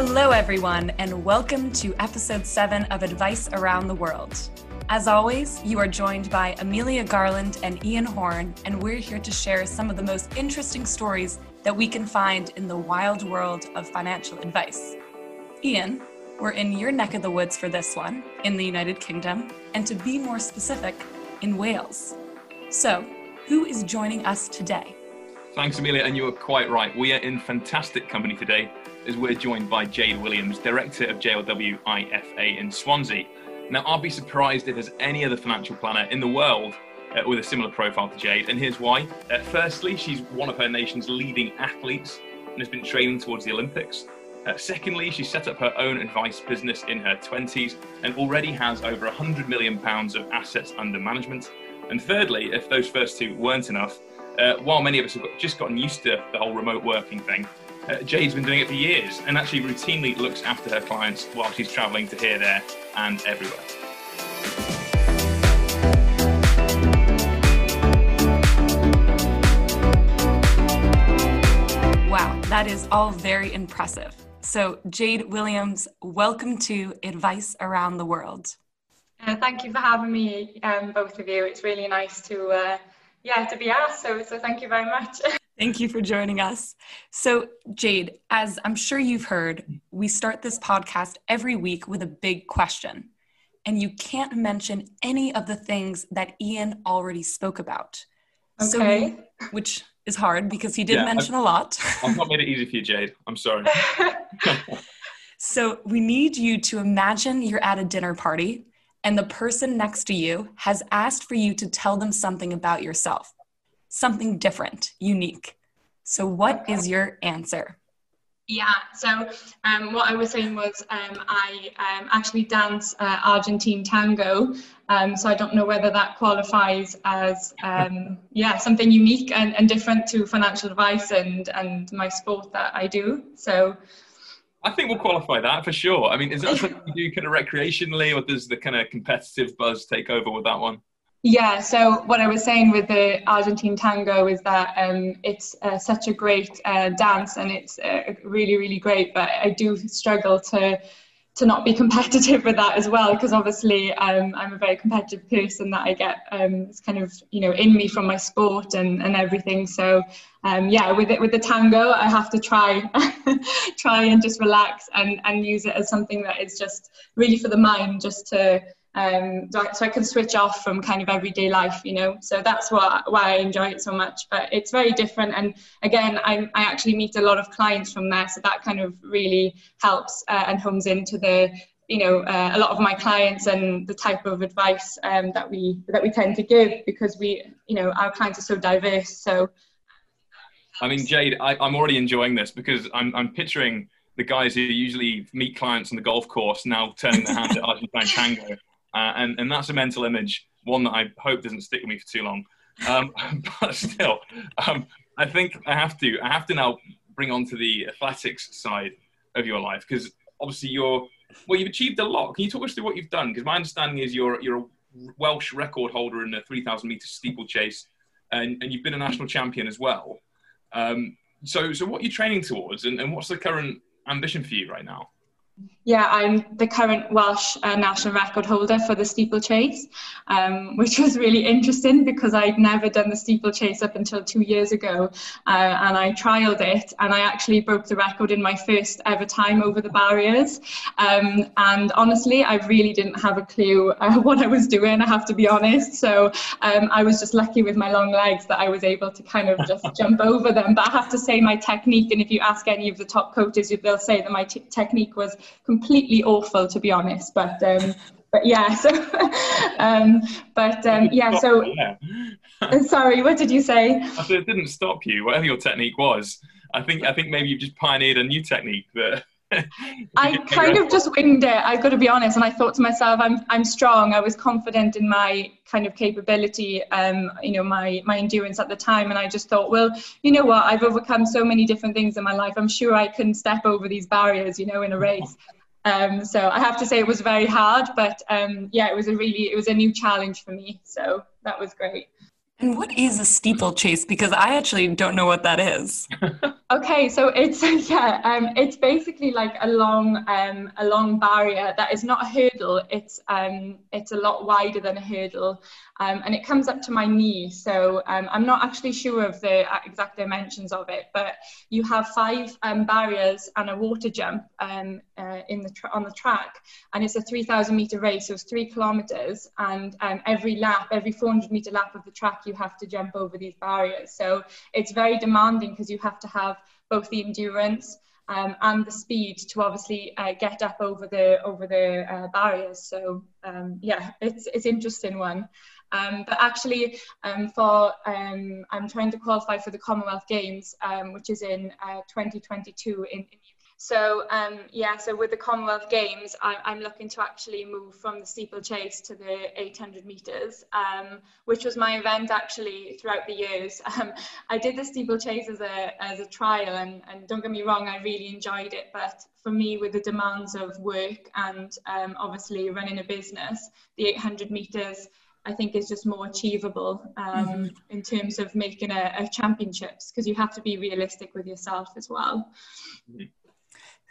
Hello, everyone, and welcome to episode seven of Advice Around the World. As always, you are joined by Amelia Garland and Ian Horn, and we're here to share some of the most interesting stories that we can find in the wild world of financial advice. Ian, we're in your neck of the woods for this one, in the United Kingdom, and to be more specific, in Wales. So, who is joining us today? Thanks, Amelia, and you are quite right. We are in fantastic company today as we're joined by Jade Williams, Director of JLW IFA in Swansea. Now, I'll be surprised if there's any other financial planner in the world uh, with a similar profile to Jade, and here's why. Uh, firstly, she's one of her nation's leading athletes and has been training towards the Olympics. Uh, secondly, she set up her own advice business in her 20s and already has over £100 million of assets under management. And thirdly, if those first two weren't enough, uh, while many of us have got, just gotten used to the whole remote working thing, uh, Jade's been doing it for years and actually routinely looks after her clients while she's traveling to here, there, and everywhere. Wow, that is all very impressive. So, Jade Williams, welcome to Advice Around the World. Uh, thank you for having me, um, both of you. It's really nice to, uh, yeah, to be asked. So, so thank you very much. Thank you for joining us. So, Jade, as I'm sure you've heard, we start this podcast every week with a big question. And you can't mention any of the things that Ian already spoke about. Okay. So, which is hard because he did yeah, mention I've, a lot. I've not made it easy for you, Jade. I'm sorry. so, we need you to imagine you're at a dinner party and the person next to you has asked for you to tell them something about yourself something different, unique. So, what okay. is your answer? Yeah, so um, what I was saying was um, I um, actually dance uh, Argentine tango, um, so I don't know whether that qualifies as um, yeah something unique and, and different to financial advice and and my sport that I do. So I think we'll qualify that for sure. I mean, is that something you do kind of recreationally, or does the kind of competitive buzz take over with that one? Yeah, so what I was saying with the Argentine tango is that um, it's uh, such a great uh, dance and it's uh, really, really great. But I do struggle to to not be competitive with that as well because obviously um, I'm a very competitive person that I get um, it's kind of you know in me from my sport and, and everything. So um, yeah, with it with the tango, I have to try try and just relax and and use it as something that is just really for the mind, just to um, so I can switch off from kind of everyday life, you know. So that's what why I enjoy it so much. But it's very different, and again, I, I actually meet a lot of clients from there, so that kind of really helps uh, and homes into the you know uh, a lot of my clients and the type of advice um, that we that we tend to give because we you know our clients are so diverse. So. I mean, Jade, I, I'm already enjoying this because I'm, I'm picturing the guys who usually meet clients on the golf course now turning their hand at Argentine tango uh, and, and that's a mental image, one that I hope doesn't stick with me for too long. Um, but still, um, I think I have to. I have to now bring on to the athletics side of your life because obviously you're well. You've achieved a lot. Can you talk us through what you've done? Because my understanding is you're you're a Welsh record holder in the 3,000 meter steeplechase, and, and you've been a national champion as well. Um, so so what are you training towards, and, and what's the current ambition for you right now? Yeah, I'm the current Welsh uh, national record holder for the steeplechase, um, which was really interesting because I'd never done the steeplechase up until two years ago. Uh, and I trialed it and I actually broke the record in my first ever time over the barriers. Um, and honestly, I really didn't have a clue uh, what I was doing, I have to be honest. So um, I was just lucky with my long legs that I was able to kind of just jump over them. But I have to say, my technique, and if you ask any of the top coaches, they'll say that my t- technique was completely awful to be honest but um but yeah so um but um yeah so sorry what did you say? I said it didn't stop you whatever your technique was. I think i think maybe you've just pioneered a new technique that I kind of just winged it. I've got to be honest, and I thought to myself, "I'm I'm strong." I was confident in my kind of capability, um, you know, my my endurance at the time, and I just thought, well, you know what? I've overcome so many different things in my life. I'm sure I can step over these barriers, you know, in a race. Um, so I have to say it was very hard, but um, yeah, it was a really it was a new challenge for me. So that was great. And what is a steeplechase? Because I actually don't know what that is. okay, so it's yeah, um, it's basically like a long um, a long barrier that is not a hurdle. It's um, it's a lot wider than a hurdle, um, and it comes up to my knee. So um, I'm not actually sure of the exact dimensions of it, but you have five um, barriers and a water jump um, uh, in the on the track, and it's a 3,000 meter race. So it's three kilometers, and um, every lap, every 400 meter lap of the track you have to jump over these barriers. So it's very demanding because you have to have both the endurance um, and the speed to obviously uh, get up over the over the uh, barriers. So um, yeah, it's it's interesting one. Um, but actually, um, for um, I'm trying to qualify for the Commonwealth Games, um, which is in uh, 2022 in, in so um, yeah, so with the Commonwealth Games, I, am looking to actually move from the steeplechase to the 800 meters, um, which was my event actually throughout the years. Um, I did the steeplechase as a as a trial, and, and don't get me wrong, I really enjoyed it. But for me, with the demands of work and um, obviously running a business, the 800 meters. I think is just more achievable um, mm-hmm. in terms of making a, a championships because you have to be realistic with yourself as well.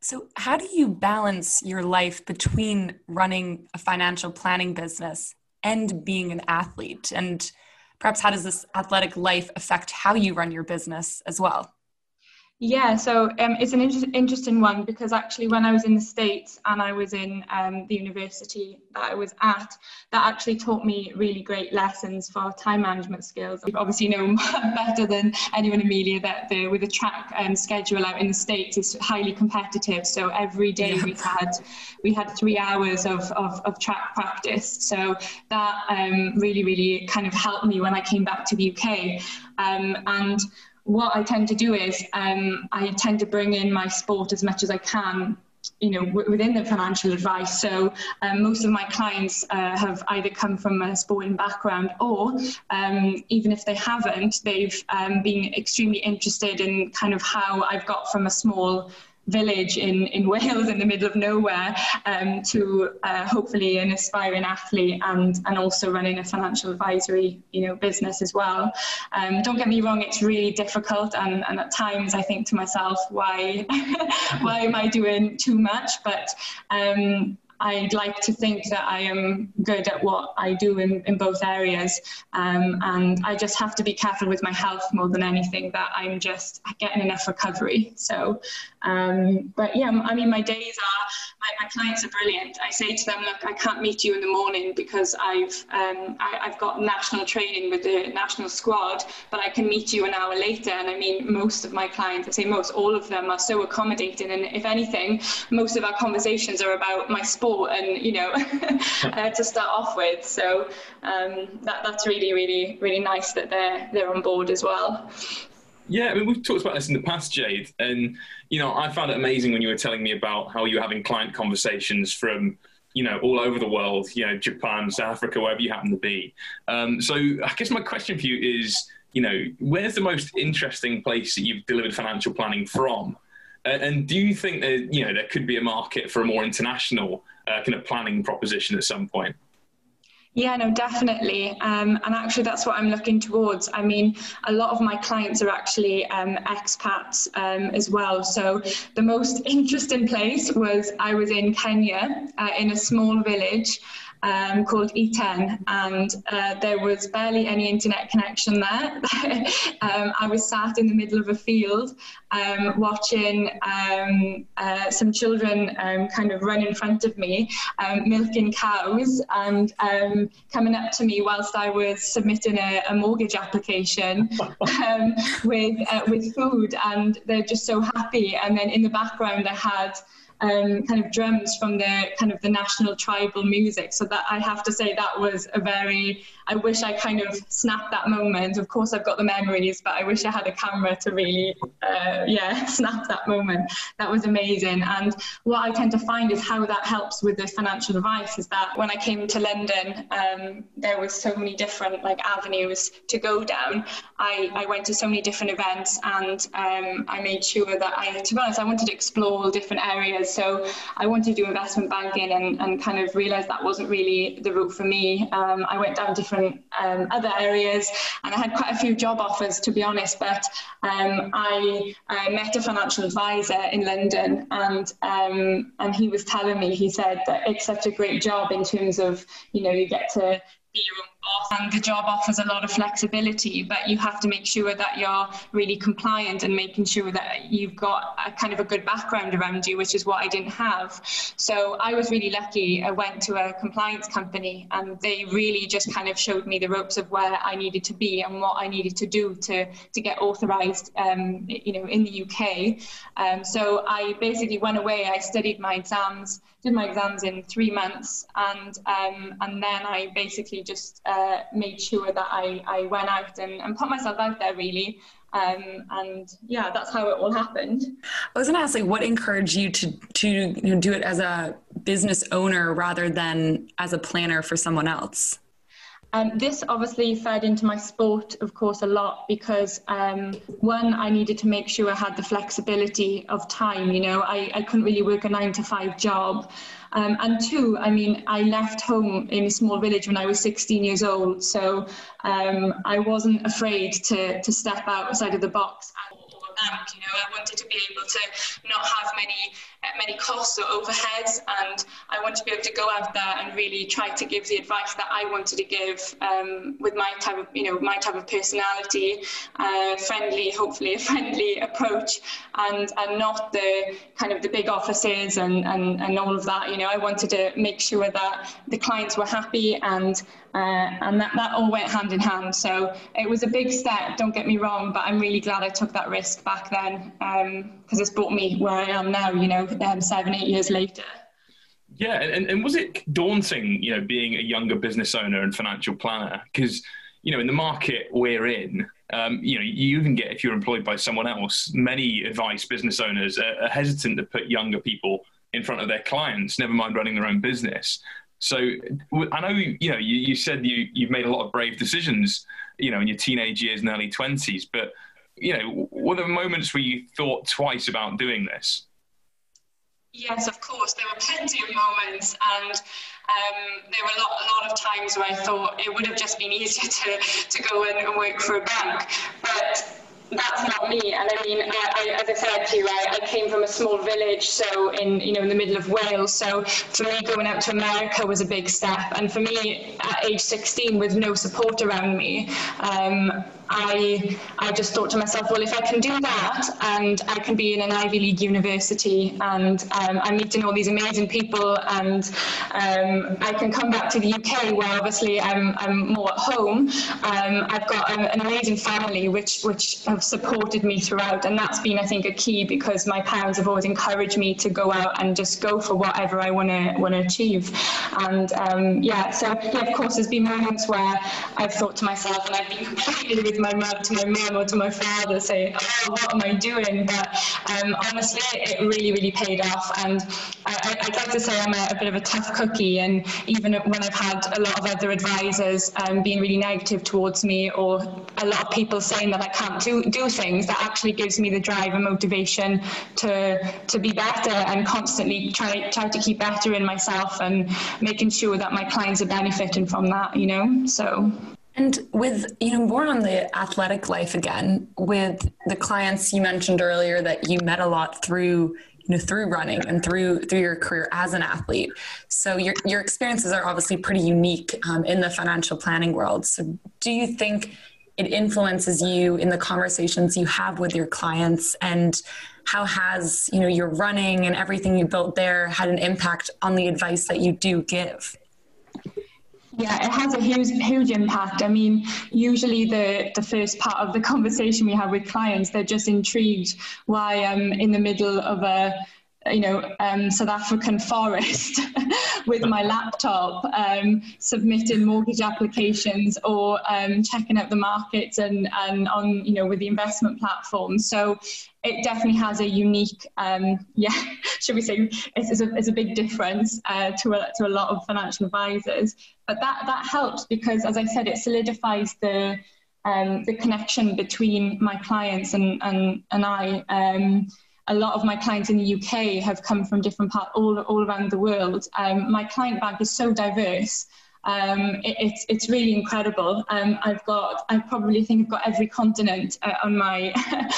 So, how do you balance your life between running a financial planning business and being an athlete? And perhaps how does this athletic life affect how you run your business as well? Yeah, so um, it's an inter- interesting one because actually, when I was in the States and I was in um, the university that I was at, that actually taught me really great lessons for time management skills. You obviously know better than anyone, Amelia, that the, with the track um, schedule out in the States is highly competitive. So every day yeah. we had we had three hours of, of, of track practice. So that um, really, really kind of helped me when I came back to the UK. Um, and what I tend to do is um, I tend to bring in my sport as much as I can you know w- within the financial advice. So um, most of my clients uh, have either come from a sporting background or um, even if they haven't they've um, been extremely interested in kind of how I've got from a small village in, in Wales in the middle of nowhere um, to uh, hopefully an aspiring athlete and, and also running a financial advisory you know business as well. Um, don't get me wrong, it's really difficult and, and at times I think to myself, why why am I doing too much? But um, I'd like to think that I am good at what I do in, in both areas. Um, and I just have to be careful with my health more than anything that I'm just getting enough recovery. So, um, but yeah, I mean, my days are, my, my, clients are brilliant. I say to them, look, I can't meet you in the morning because I've, um, I, have got national training with the national squad, but I can meet you an hour later. And I mean, most of my clients, I say most, all of them are so accommodating. And if anything, most of our conversations are about my sport and you know uh, to start off with so um, that, that's really really really nice that they're they're on board as well yeah, I mean, we've talked about this in the past, Jade, and you know, I found it amazing when you were telling me about how you were having client conversations from you know all over the world, you know, Japan, South Africa, wherever you happen to be. Um, so, I guess my question for you is, you know, where's the most interesting place that you've delivered financial planning from? and do you think that you know there could be a market for a more international uh, kind of planning proposition at some point? Yeah, no, definitely. Um, and actually, that's what I'm looking towards. I mean, a lot of my clients are actually um, expats um, as well. So, the most interesting place was I was in Kenya uh, in a small village um, called Iten, and uh, there was barely any internet connection there. um, I was sat in the middle of a field um, watching um, uh, some children um, kind of run in front of me, um, milking cows, and coming up to me whilst I was submitting a, a mortgage application with uh, with food, and they're just so happy. And then in the background, I had um, kind of drums from the kind of the national tribal music. So that I have to say that was a very, I wish I kind of snapped that moment. Of course, I've got the memories, but I wish I had a camera to really, uh, yeah, snap that moment. That was amazing. And what I tend to find is how that helps with the financial advice is that when I came to London, um, there was so many different like avenues to go down. I, I went to so many different events and um, I made sure that I, to be honest, I wanted to explore different areas. So I wanted to do investment banking and, and kind of realized that wasn't really the route for me. Um, I went down different um, other areas and I had quite a few job offers, to be honest, but um, I, I, met a financial advisor in London and, um, and he was telling me, he said that it's such a great job in terms of, you know, you get to be your own and the job offers a lot of flexibility but you have to make sure that you're really compliant and making sure that you've got a kind of a good background around you which is what I didn't have. So I was really lucky. I went to a compliance company and they really just kind of showed me the ropes of where I needed to be and what I needed to do to to get authorized um, you know in the UK um, so I basically went away. I studied my exams did my exams in three months, and um, and then I basically just uh, made sure that I, I went out and, and put myself out there really. Um, and yeah, that's how it all happened. I was going to ask, like, what encouraged you to to you know, do it as a business owner rather than as a planner for someone else? Um, this obviously fed into my sport, of course, a lot because um, one, I needed to make sure I had the flexibility of time. You know, I, I couldn't really work a nine to five job. Um, and two, I mean, I left home in a small village when I was 16 years old, so um, I wasn't afraid to, to step outside of the box bank. You know, I wanted to be able to not have many uh, many costs or overheads, and I wanted to be able to go out there and really try to give the advice that I wanted to give um, with my type of you know my type of personality, uh, friendly, hopefully a friendly approach, and and not the kind of the big offices and, and and all of that. You know, I wanted to make sure that the clients were happy and uh, and that, that all went hand in hand. So it was a big step, don't get me wrong, but I'm really glad I took that risk back then because um, it's brought me where I am now, you know, um, seven, eight years later. Yeah, and, and was it daunting, you know, being a younger business owner and financial planner? Because, you know, in the market we're in, um, you know, you even get if you're employed by someone else. Many advice business owners are, are hesitant to put younger people in front of their clients, never mind running their own business. So I know you know you, you said you you've made a lot of brave decisions, you know, in your teenage years and early twenties. But you know, were there moments where you thought twice about doing this? Yes, of course. There were plenty of moments, and um, there were a lot, a lot of times where I thought it would have just been easier to, to go and work for a bank. But that's not me. And I mean, I, I, as I said to you, I, I, came from a small village, so in you know in the middle of Wales. So for me, going out to America was a big step. And for me, at age 16, with no support around me, um, I, I just thought to myself, well, if I can do that and I can be in an Ivy League university and um, I'm meeting all these amazing people and um, I can come back to the UK where obviously I'm, I'm more at home, um, I've got a, an amazing family which, which have supported me throughout. And that's been, I think, a key because my parents have always encouraged me to go out and just go for whatever I want to want to achieve. And um, yeah, so yeah, of course, there's been moments where I've thought to myself and I've been completely my to my mum or to my father saying, oh, what am I doing? But um, honestly, it really, really paid off. And I, would like to say I'm a, a, bit of a tough cookie. And even when I've had a lot of other advisors um, being really negative towards me, or a lot of people saying that I can't do, do things, that actually gives me the drive and motivation to to be better and constantly try try to keep better in myself and making sure that my clients are benefiting from that. You know, so. And with, you know, more on the athletic life again, with the clients you mentioned earlier that you met a lot through, you know, through running and through through your career as an athlete. So your your experiences are obviously pretty unique um, in the financial planning world. So do you think it influences you in the conversations you have with your clients and how has you know your running and everything you built there had an impact on the advice that you do give yeah, it has a huge, huge impact. I mean, usually the, the first part of the conversation we have with clients, they're just intrigued why I'm in the middle of a you know, um, South African forest with my laptop, um, submitting mortgage applications or um, checking out the markets and, and on, you know, with the investment platforms. So it definitely has a unique, um, yeah, should we say, it's, it's, a, it's a big difference uh, to, a, to a lot of financial advisors. But that, that helps because, as I said, it solidifies the, um, the connection between my clients and, and, and I. A lot of my clients in the UK have come from different parts all, all around the world. Um, my client bank is so diverse. Um, it, it's it's really incredible. Um, I've got I probably think I've got every continent uh, on my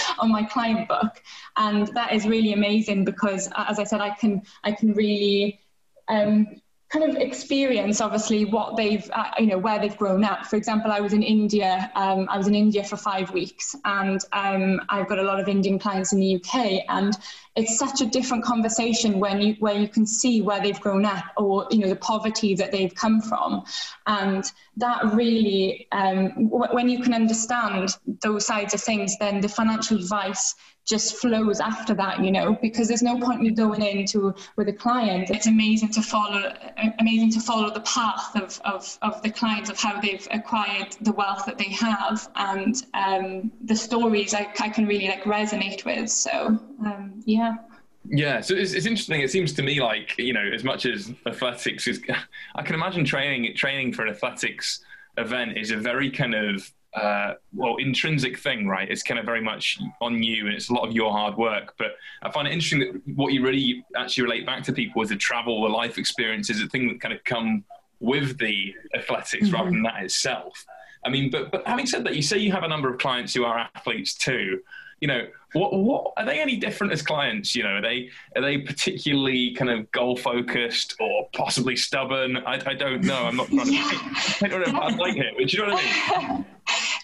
on my client book, and that is really amazing because, as I said, I can I can really um, kind of experience obviously what they've uh, you know where they've grown up. For example i was in india um, i was in india for five weeks and um, i've got a lot of indian clients in the uk and it's such a different conversation when you where you can see where they've grown up or you know the poverty that they've come from. And that really um, w- when you can understand those sides of things then the financial advice just flows after that, you know, because there's no point in going into with a client. It's amazing to follow, amazing to follow the path of, of, of the clients of how they've acquired the wealth that they have and um, the stories I, I can really like resonate with. So um, yeah. Yeah, so it's, it's interesting. It seems to me like you know, as much as athletics is, I can imagine training training for an athletics event is a very kind of uh, well intrinsic thing, right? It's kind of very much on you, and it's a lot of your hard work. But I find it interesting that what you really actually relate back to people is the travel, the life experiences, the thing that kind of come with the athletics mm-hmm. rather than that itself. I mean, but but having said that, you say you have a number of clients who are athletes too. You know, what what are they any different as clients? You know, are they are they particularly kind of goal focused or possibly stubborn? I, I don't know. I'm not trying to yeah. paint a bad light here, but do you know what I mean?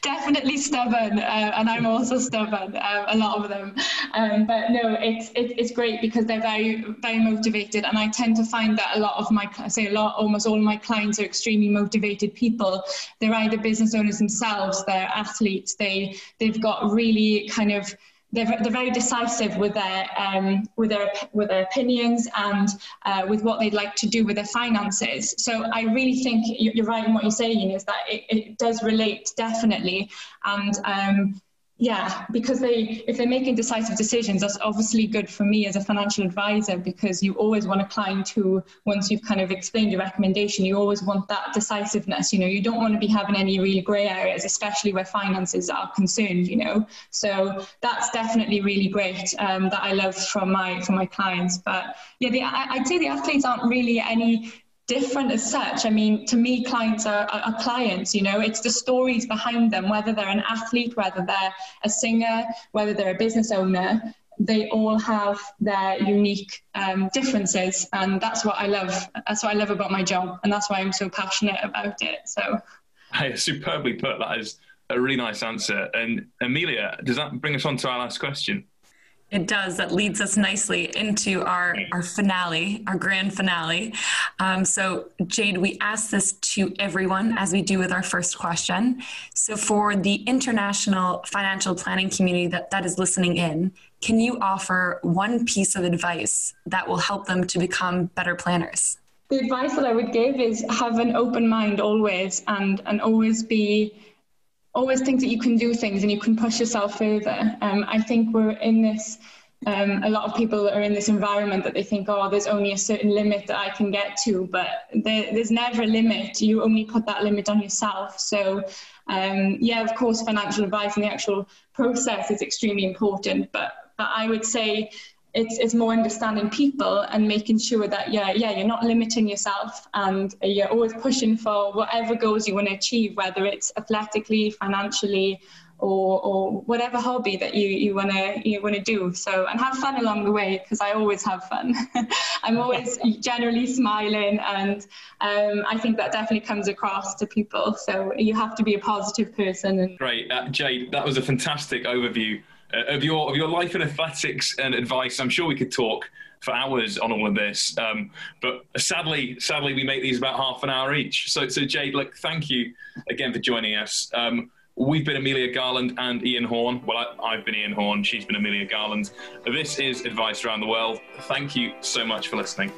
definitely stubborn, uh, and I'm also stubborn. Uh, a lot of them, um, but no, it's it, it's great because they're very very motivated, and I tend to find that a lot of my I say a lot, almost all my clients are extremely motivated people. They're either business owners themselves, they're athletes, they they've got really kind of they're, they're very decisive with their um, with their with their opinions and uh, with what they'd like to do with their finances. So I really think you're right in what you're saying is that it, it does relate definitely, and um, yeah, because they if they're making decisive decisions, that's obviously good for me as a financial advisor because you always want a client who, once you've kind of explained your recommendation, you always want that decisiveness. You know, you don't want to be having any really grey areas, especially where finances are concerned. You know, so that's definitely really great um, that I love from my from my clients. But yeah, the, I'd say the athletes aren't really any different as such. I mean, to me, clients are, are, clients, you know, it's the stories behind them, whether they're an athlete, whether they're a singer, whether they're a business owner, they all have their unique um, differences. And that's what I love. That's what I love about my job. And that's why I'm so passionate about it. So. Hey, superbly put. That is a really nice answer. And Amelia, does that bring us on to our last question? It does. That leads us nicely into our, our finale, our grand finale. Um, so, Jade, we ask this to everyone as we do with our first question. So, for the international financial planning community that, that is listening in, can you offer one piece of advice that will help them to become better planners? The advice that I would give is have an open mind always and, and always be always think that you can do things and you can push yourself further. Um, I think we're in this. Um, a lot of people are in this environment that they think, oh, there's only a certain limit that I can get to, but there, there's never a limit. You only put that limit on yourself. So, um, yeah, of course, financial advice and the actual process is extremely important, but, but I would say it's, it's more understanding people and making sure that yeah yeah you're not limiting yourself and you're always pushing for whatever goals you want to achieve whether it's athletically financially or, or whatever hobby that you, you want to you want to do. So and have fun along the way because I always have fun. I'm always generally smiling and um, I think that definitely comes across to people. So you have to be a positive person and great. Uh, Jade that was a fantastic overview uh, of your of your life in athletics and advice. I'm sure we could talk for hours on all of this, um, but sadly, sadly, we make these about half an hour each. So, so Jade, look, thank you again for joining us. Um, We've been Amelia Garland and Ian Horn. Well, I, have been Ian Horn. She's been Amelia Garland. This is Advice Around the World. Thank you so much for listening.